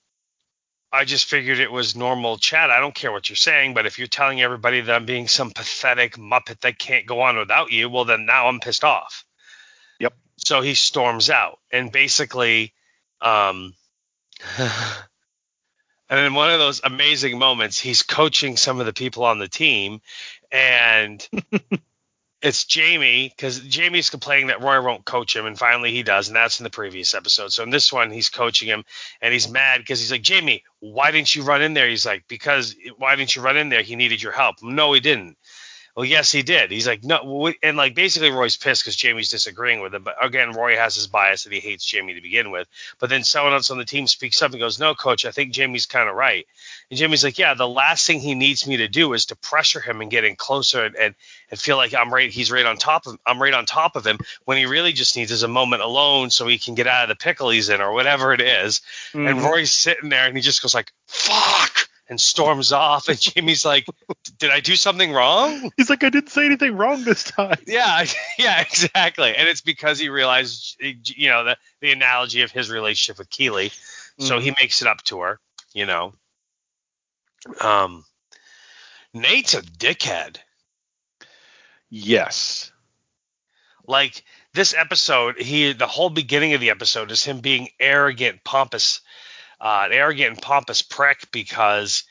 I just figured it was normal chat. I don't care what you're saying, but if you're telling everybody that I'm being some pathetic muppet that can't go on without you, well, then now I'm pissed off. Yep. So he storms out, and basically, um, and in one of those amazing moments, he's coaching some of the people on the team, and it's Jamie because Jamie's complaining that Roy won't coach him, and finally he does, and that's in the previous episode. So in this one, he's coaching him, and he's mad because he's like, Jamie, why didn't you run in there? He's like, because why didn't you run in there? He needed your help. No, he didn't. Well, yes, he did. He's like, no, and like basically Roy's pissed because Jamie's disagreeing with him. But again, Roy has his bias that he hates Jamie to begin with. But then someone else on the team speaks up and goes, no, coach, I think Jamie's kind of right. And Jamie's like, yeah, the last thing he needs me to do is to pressure him and get in closer and, and, and feel like I'm right. He's right on top of I'm right on top of him when he really just needs is a moment alone so he can get out of the pickle he's in or whatever it is. And Mhm. Roy's sitting there and he just goes like, fuck, and storms off. And Jamie's like, did I do something wrong? He's like, I didn't say anything wrong this time. Yeah, yeah, exactly. And it's because he realized, you know, the, the analogy of his relationship with Keeley. So he makes it up to her, you know. Um, Nate's a dickhead. Yes. Like this episode, he the whole beginning of the episode is him being arrogant, pompous, uh, an arrogant and pompous prick because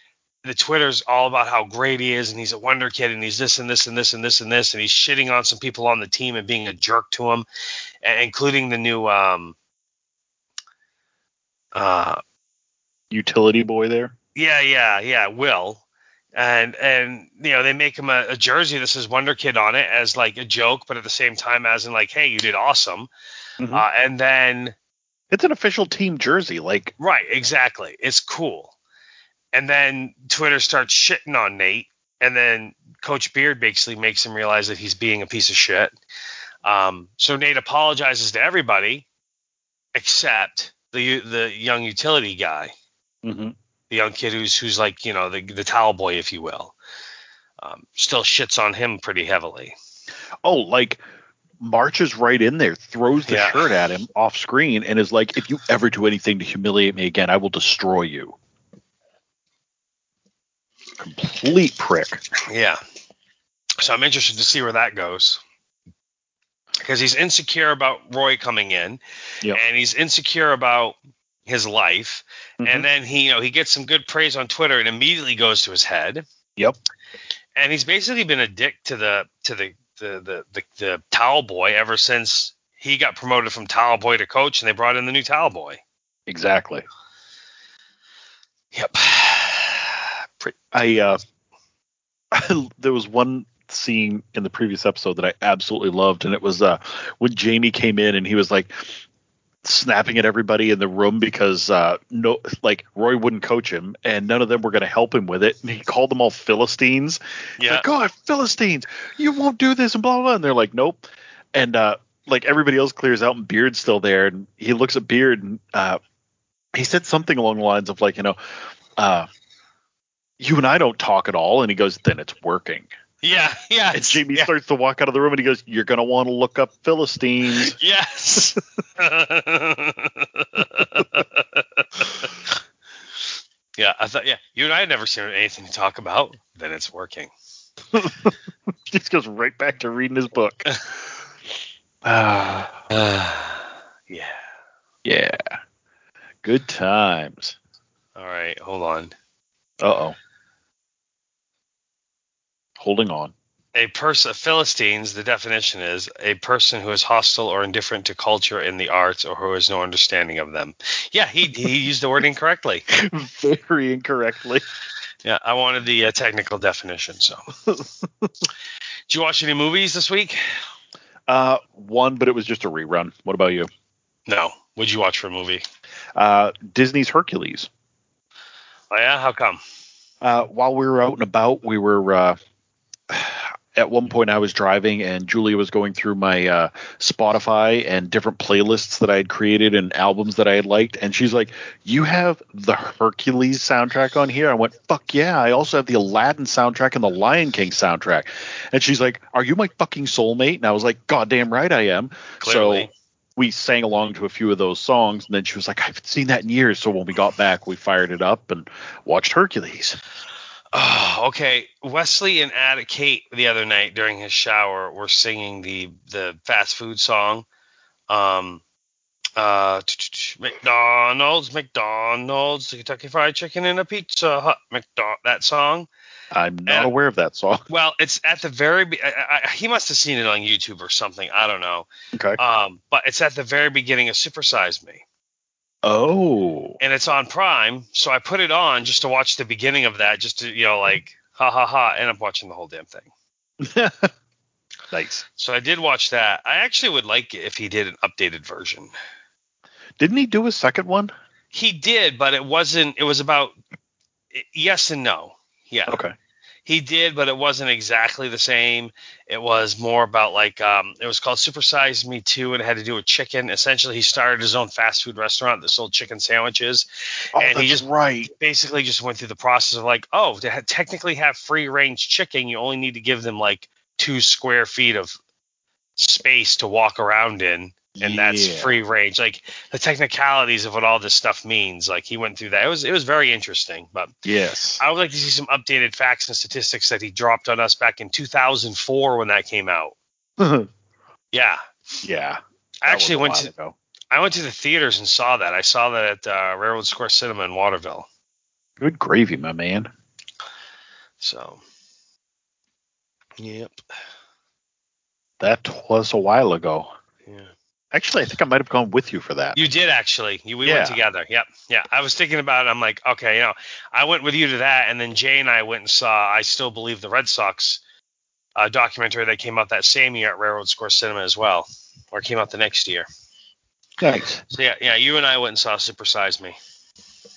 the Twitter's all about how great he is and he's a wonder kid and he's this and this and this and this and this and he's shitting on some people on the team and being a jerk to them, including the new um uh Utility boy there. Yeah, yeah, yeah, Will. And and you know, they make him a, a jersey that says Wonder Kid on it as like a joke, but at the same time as in like, hey, you did awesome. Mhm. Uh, and then It's an official team jersey. Like, right, exactly. It's cool. And then Twitter starts shitting on Nate, and then Coach Beard basically makes him realize that he's being a piece of shit. Um, so Nate apologizes to everybody except the the young utility guy. mhm. the young kid who's who's like you know the the towel boy, if you will, um, still shits on him pretty heavily. oh, like marches right in there, throws the Yeah. shirt at him off screen, and is like, if you ever do anything to humiliate me again, I will destroy you. Complete prick. Yeah. So I'm interested to see where that goes. Because he's insecure about Roy coming in, Yep. and he's insecure about his life, Mhm. and then he, you know, he gets some good praise on Twitter, and immediately goes to his head. Yep. And he's basically been a dick to the to the the the, the, the towel boy ever since he got promoted from towel boy to coach, and they brought in the new towel boy. Exactly. Yep. I uh there was one scene in the previous episode that I absolutely loved and it was uh when Jamie came in and he was like snapping at everybody in the room because uh no like Roy wouldn't coach him and none of them were going to help him with it and he called them all philistines. Yeah. like, "Oh, philistines, you won't do this and blah blah." blah. And they're like, "Nope." And uh like everybody else clears out and Beard's still there and he looks at Beard and uh he said something along the lines of like, you know, uh you and I don't talk at all. And he goes, then it's working. Yeah, yeah. And it's- Jamie yeah. starts to walk out of the room and he goes, you're going to want to look up Philistines. Yes. yeah, I thought. Yeah, you and I had never seen anything to talk about. Then it's working. he just goes right back to reading his book. Ah, Uh, yeah. yeah. Good times. All right, hold on. Uh oh. Holding on. A person, Philistines, the definition is a person who is hostile or indifferent to culture and the arts or who has no understanding of them. Yeah, he, he used the word incorrectly. Very incorrectly. Yeah, I wanted the uh, technical definition. So, did you watch any movies this week? Uh, one, but it was just a rerun. What about you? No. What'd you watch for a movie? Uh, Disney's Hercules. Oh yeah, how come? Uh, while we were out and about, we were uh, at one point I was driving and Julia was going through my uh, Spotify and different playlists that I had created and albums that I had liked, and she's like, "You have the Hercules soundtrack on here?" I went, "Fuck yeah!" I also have the Aladdin soundtrack and the Lion King soundtrack, and she's like, "Are you my fucking soulmate?" And I was like, "God damn right I am." Clearly. So we sang along to a few of those songs, and then she was like, "I haven't seen that in years." So when we got back, we fired it up and watched Hercules. Oh, okay. Wesley and Ad Kate the other night during his shower were singing the the fast food song. Um uh McDonald's, McDonald's, Kentucky Fried Chicken and a Pizza Hut, McDonald that song. I'm not Yeah. aware of that song. Well, it's at the very be- I, I, he must have seen it on YouTube or something. I don't know. Okay. Um, but it's at the very beginning of Super Size Me. Oh. and it's on Prime, so I put it on just to watch the beginning of that, just to you know, like ha ha ha, and I'm watching the whole damn thing. nice. So I did watch that. I actually would like it if he did an updated version. Didn't he do a second one? He did, but it wasn't. It was about yes and no. Yeah, Okay. He did, but it wasn't exactly the same. It was more about like um, it was called Super Size Me Too, and it had to do with chicken. Essentially, he started his own fast food restaurant that sold chicken sandwiches. Oh, And he just- right. basically just went through the process of like, oh, to ha- technically have free range chicken, you only need to give them like two square feet of space to walk around in, and that's free range. Like the technicalities of what all this stuff means. Like he went through that. It was it was very interesting. But Yes. I would like to see some updated facts and statistics that he dropped on us back in 2004 when that came out. Yeah, yeah. I actually went to ago. I went to the theaters and saw that. I saw that at uh, Railroad Square Cinema in Waterville. Good gravy, my man. So, yep, That was a while ago. yeah. Actually, I think I might have gone with you for that. You did actually. You, we Yeah. went together. Yep. Yeah. I was thinking about it. I'm like, okay, you know, I went with you to that, and then Jay and I went and saw I Still Believe the Red Sox uh, documentary that came out that same year at Railroad Square Cinema as well, or came out the next year. Nice. So yeah, yeah, you and I went and saw Super Size Me.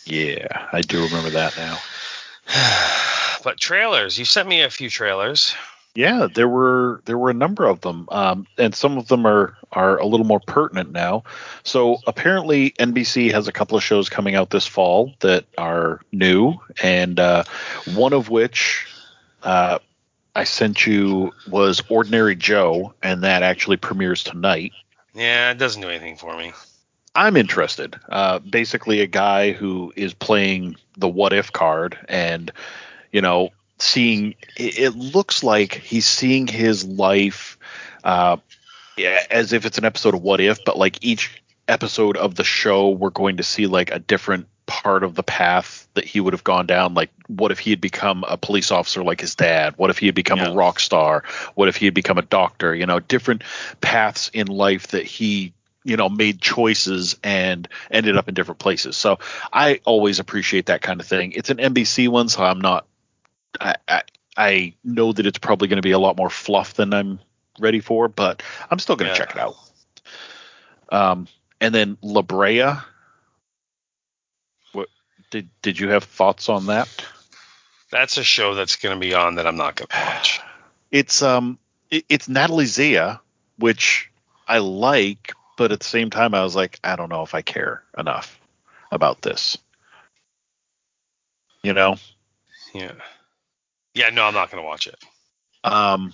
Yeah, I do remember that now. but trailers, you sent me a few trailers. Yeah, there were there were a number of them, um, and some of them are are a little more pertinent now. So apparently, NBC has a couple of shows coming out this fall that are new, and uh, one of which uh, I sent you was Ordinary Joe, and that actually premieres tonight. Yeah, it doesn't do anything for me. I'm interested. Uh, basically, a guy who is playing the what if card, and you know, seeing it, looks like he's seeing his life uh, as if it's an episode of What If, but like each episode of the show, we're going to see like a different part of the path that he would have gone down. Like, what if he had become a police officer like his dad? What if he had become Yeah. a rock star? What if he had become a doctor? You know, different paths in life that he you know made choices and ended up in different places so i always appreciate that kind of thing it's an nbc one so i'm not i i, I know that it's probably going to be a lot more fluff than i'm ready for but i'm still going to Yeah. check it out um and then la brea what did did you have thoughts on that That's a show that's going to be on that I'm not going to watch. it's um it, it's natalie zea which i like but at the same time i was like i don't know if i care enough about this you know Yeah. Yeah, no, I'm not going to watch it. um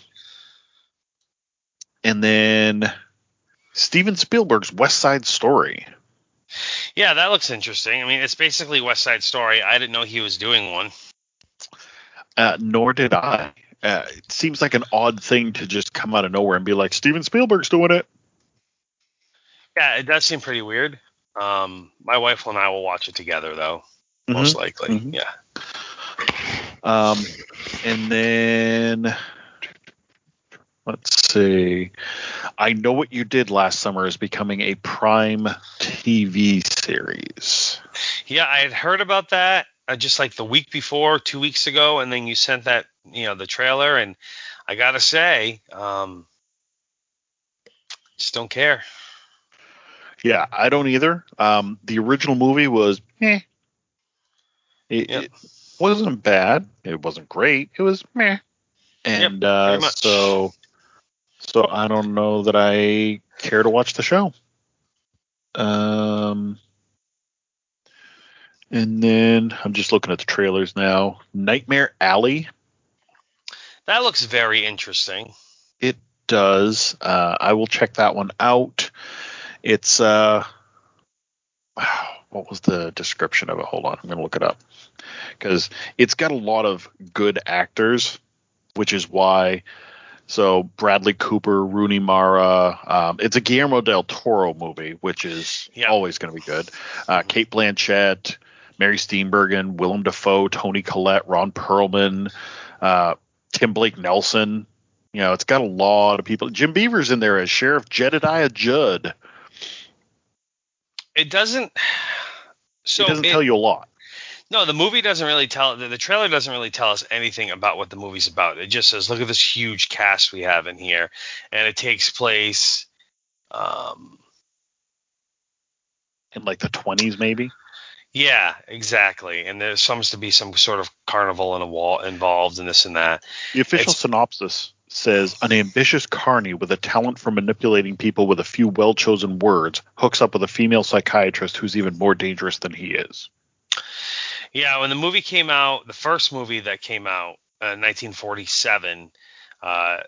and then steven spielberg's west side story Yeah, that looks interesting. I mean, it's basically West Side Story. I didn't know he was doing one. uh, nor did i uh, it seems like an odd thing to just come out of nowhere and be like steven spielberg's doing it Yeah, it does seem pretty weird. Um, my wife and I will watch it together, though. Most likely. Mhm. Yeah. Um, and then let's see. I know what you did last summer is becoming a Prime TV series. Yeah, I had heard about that uh, just like the week before, two weeks ago, and then you sent that, you know, the trailer, and I gotta say, um, just don't care. Yeah, I don't either. Um, the original movie was eh. It, Yep. it wasn't bad. It wasn't great. It was meh. And uh, so, so I don't know that I care to watch the show. Um, and then I'm just looking at the trailers now. Nightmare Alley That looks very interesting. It does. Uh, I will check that one out. It's uh, what was the description of it? Hold on, I'm gonna look it up because it's got a lot of good actors, which is why. So Bradley Cooper, Rooney Mara. Um, it's a Guillermo del Toro movie, which is Yeah. always going to be good. Uh, Cate Blanchett, Mary Steenburgen, Willem Dafoe, Toni Collette, Ron Perlman, uh, Tim Blake Nelson. You know, it's got a lot of people. Jim Beaver's in there as Sheriff Jedediah Judd. It doesn't. So it doesn't it- tell you a lot. No, the movie doesn't really tell. The, the trailer doesn't really tell us anything about what the movie's about. It just says, "Look at this huge cast we have in here," and it takes place. Um, In like the 20s, maybe. yeah, exactly. And there seems to be some sort of carnival and a wall involved in this and that. The official It's- synopsis says an ambitious carny with a talent for manipulating people with a few well chosen words hooks up with a female psychiatrist who's even more dangerous than he is. Yeah, when the movie came out, the first movie that came out, uh, 1947. Uh,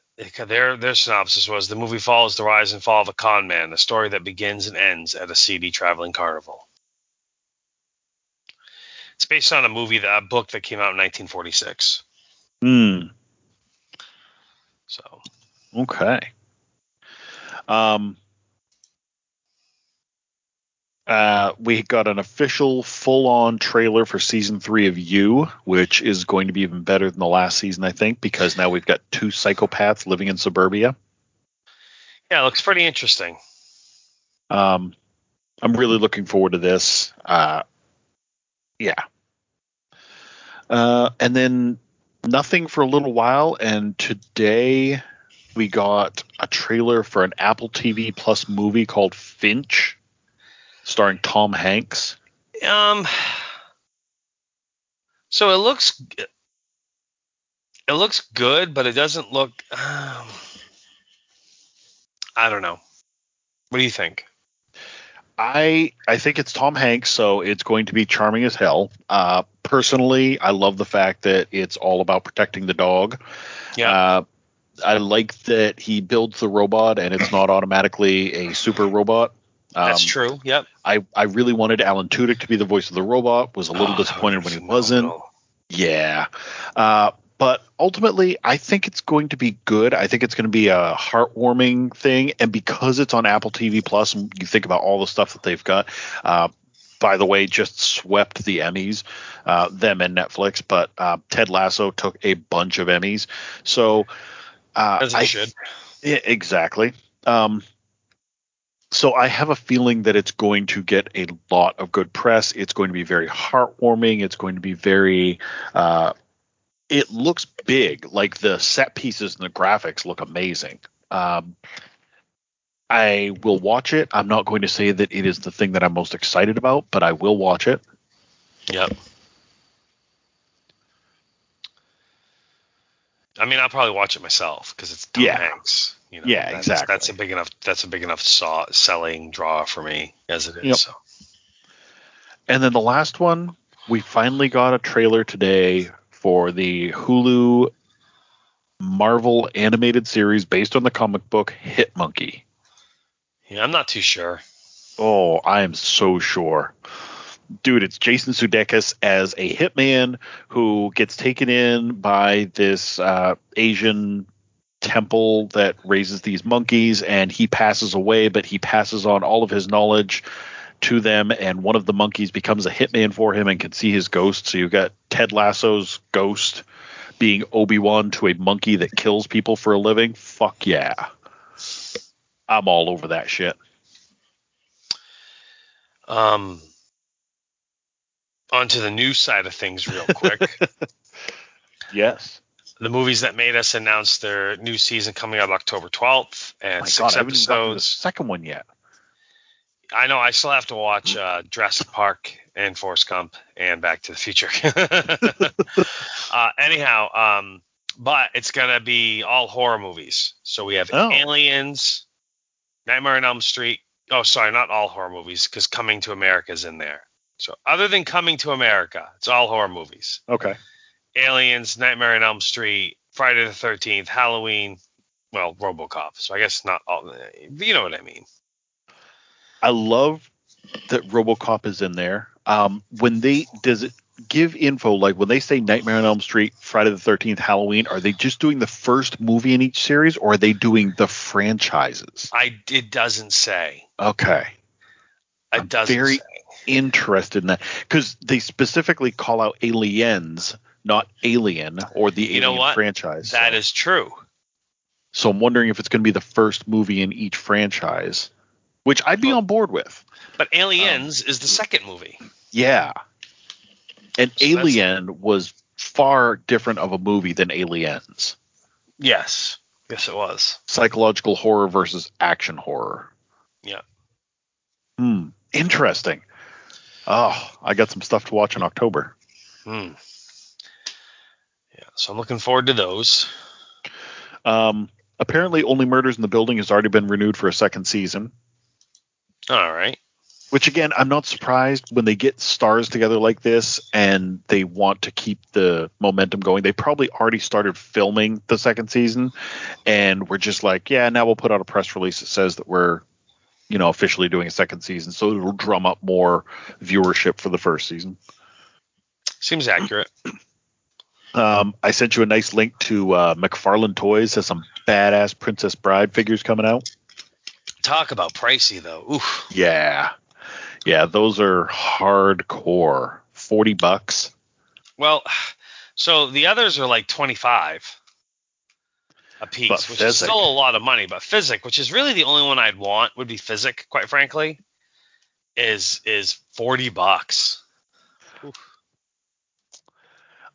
their their synopsis was the movie follows the rise and fall of a con man, a story that begins and ends at a seedy traveling carnival. It's based on a movie, that, a book that came out in 1946. Hmm. So Okay. Um. Uh, we got an official full-on trailer for season three of You, which is going to be even better than the last season, I think, because now we've got two psychopaths living in suburbia. yeah, it looks pretty interesting. Um, I'm really looking forward to this. Uh, yeah. Uh, and then nothing for a little while, and today we got a trailer for an Apple TV Plus movie called Finch, starring Tom Hanks. Um, so it looks it looks good, but it doesn't look. Um, I don't know. What do you think? I I think it's Tom Hanks, so it's going to be charming as hell. Uh, personally, I love the fact that it's all about protecting the dog. Yeah. Uh, I like that he builds the robot and it's not automatically a super robot. Um, That's true. Yep. I, I really wanted Alan Tudyk to be the voice of the robot. Was a little Oh, disappointed when he wasn't. Yeah. Uh, but ultimately, I think it's going to be good. I think it's going to be a heartwarming thing. And because it's on Apple TV Plus, and you think about all the stuff that they've got. Uh, by the way, just swept the Emmys, uh, them and Netflix. But uh, Ted Lasso took a bunch of Emmys. So uh, I should. yeah, exactly. Um, so I have a feeling that it's going to get a lot of good press. It's going to be very heartwarming. It's going to be very. Uh, it looks big. Like the set pieces and the graphics look amazing. Um, I will watch it. I'm not going to say that it is the thing that I'm most excited about, but I will watch it. Yep. I mean, I'll probably watch it myself because it's Tom Yeah. Hanks. You know, Yeah, that's, exactly. That's a big enough. That's a big enough saw, selling draw for me as it is. Yep. So. And then the last one, we finally got a trailer today for the Hulu Marvel animated series based on the comic book Hit Monkey. Yeah, I'm not too sure. Oh, I am so sure. Dude, it's Jason Sudeikis as a hitman who gets taken in by this uh, Asian temple that raises these monkeys, and he passes away, but he passes on all of his knowledge to them, and one of the monkeys becomes a hitman for him and can see his ghost. So you've got Ted Lasso's ghost being Obi Wan to a monkey that kills people for a living. Fuck yeah. I'm all over that shit. Um, onto the news side of things, real quick. Yes. The movies that made us announce their new season coming out October 12th and My six God, I haven't even the episodes. second one yet. I know I still have to watch uh, Jurassic Park and Forrest Gump and Back to the Future. uh, anyhow, um, but it's gonna be all horror movies. So we have Oh. Aliens, Nightmare on Elm Street. Oh, sorry, not all horror movies because Coming to America is in there. So other than Coming to America, it's all horror movies. Okay. Aliens, Nightmare on Elm Street, Friday the 13th, Halloween, well, RoboCop. So I guess not all. You know what I mean. I love that RoboCop is in there. Um, when they does it give info like when they say Nightmare on Elm Street, Friday the Thirteenth, Halloween? Are they just doing the first movie in each series, or are they doing the franchises? I it doesn't say. Okay, It I'm doesn't very- say. interested in that because they specifically call out Aliens, not Alien or the You know Alien what? franchise. That so, is true. so I'm wondering if it's going to be the first movie in each franchise, which I'd be on board with. But Aliens is the second movie. Yeah. And So Alien was far different of a movie than Aliens. Yes. Yes, it was. Psychological horror versus action horror. Yeah. Hmm. Interesting. Oh, I got some stuff to watch in October. Hmm. So I'm looking forward to those. Um, apparently, Only Murders in the Building has already been renewed for a second season. All right. Which again, I'm not surprised when they get stars together like this and they want to keep the momentum going. They probably already started filming the second season and we're just like, yeah, now we'll put out a press release that says that we're, you know, officially doing a second season. So it'll drum up more viewership for the first season. Seems accurate. Um, I sent you a nice link to uh, McFarlane Toys has some badass Princess Bride figures coming out. Talk about pricey though. Oof. Yeah. Yeah, those are hardcore. 40 bucks. Well, so the others are like 25 a piece, But which is still a lot of money. But Fezzik, which is really the only one I'd want, would be Fezzik, quite frankly, is is 40 bucks.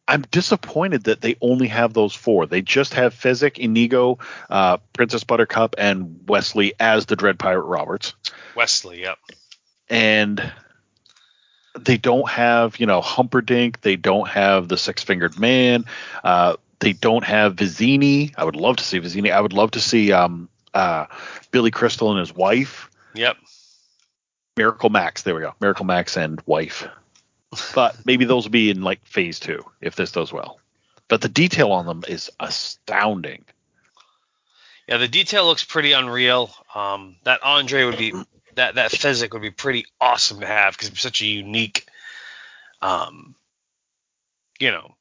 I'm disappointed that they only have those four. They just have Fezzik, Inigo, uh, Princess Buttercup, and Westley as the Dread Pirate Roberts. Westley, yep. And they don't have, you know, Humperdinck. They don't have the Six Fingered Man. Uh, they don't have Vizzini. I would love to see Vizzini. I would love to see um, uh, Billy Crystal and his wife. Yep. Miracle Max. There we go. Miracle Max and wife. But maybe those will be in like phase two if this does well. But the detail on them is astounding. Yeah, the detail looks pretty unreal. Um, that Andre would be that that Fezzik would be pretty awesome to have because it's such a unique, um, you know,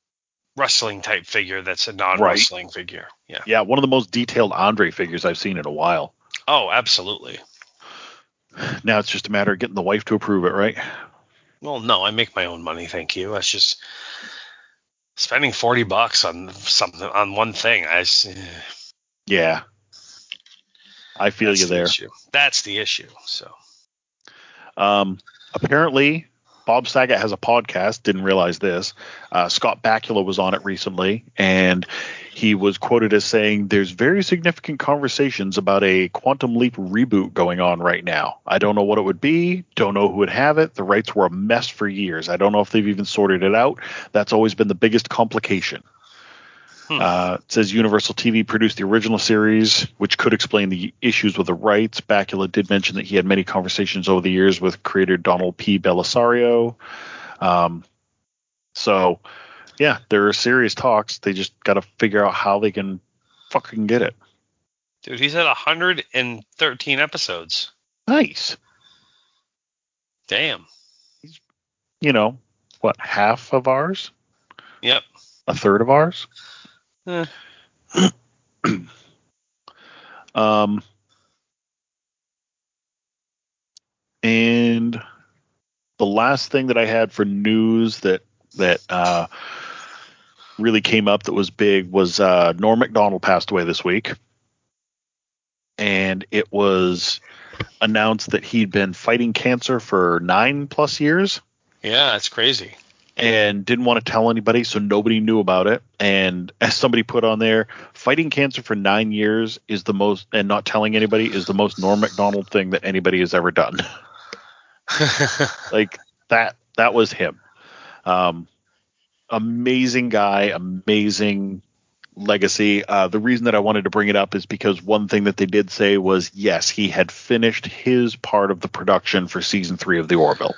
wrestling type figure that's a non-wrestling figure. Yeah. Yeah, one of the most detailed Andre figures I've seen in a while. Oh, absolutely. Now it's just a matter of getting the wife to approve it, right? Well, no, I make my own money, thank you. That's just spending forty bucks on something on one thing. I s- Yeah. I feel you the there. issue. That's the issue. So Um, apparently, Bob Saget has a podcast. Didn't realize this. Uh, Scott Bakula was on it recently, and he was quoted as saying, "There's very significant conversations about a Quantum Leap reboot going on right now. I don't know what it would be. Don't know who would have it. The rights were a mess for years. I don't know if they've even sorted it out. That's always been the biggest complication." Hmm. Uh, it says Universal TV produced the original series, which could explain the issues with the rights. Bakula did mention that he had many conversations over the years with creator Donald P. Bellisario. Um, so, yeah, there are serious talks. They just got to figure out how they can fucking get it. dude, he's at hundred and thirteen episodes. Nice. Damn. He's, You know, what, half of ours? Yep. A third of ours? Eh. Um, and the last thing that I had for news that that uh, really came up that was big was uh, Norm Macdonald passed away this week, and it was announced that he'd been fighting cancer for nine plus years Yeah, it's crazy. And didn't want to tell anybody, so nobody knew about it. And as somebody put on there, fighting cancer for nine years is the most, and not telling anybody is the most Norm Macdonald thing that anybody has ever done. like that, that was him. Um, amazing guy, amazing legacy. Uh, the reason that I wanted to bring it up is because one thing that they did say was yes, he had finished his part of the production for season three of The Orville.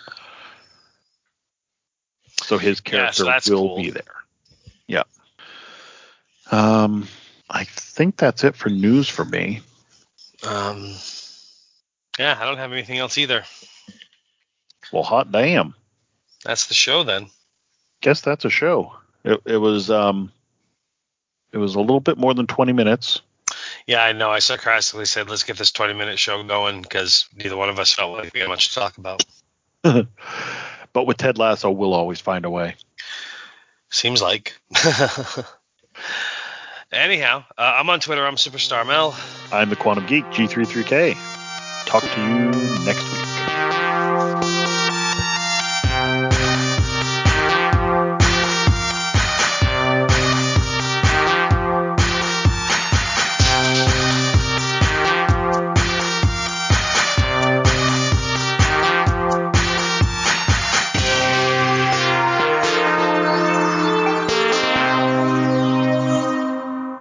So his Yeah, character so will cool. be there. Yeah. Um, I think that's it for news for me. um, yeah, I don't have anything else either. Well, hot damn. That's the show then. Guess that's a show. It, it was um, it was a little bit more than twenty minutes. Yeah, I know. I sarcastically said, let's get this 20 minute show going because neither one of us felt like we had much to talk about. but with Ted Lasso, we'll always find a way. Seems like. Anyhow, uh, I'm on Twitter. I'm Superstar Mel. I'm the Quantum Geek, G33K. Talk to you next week.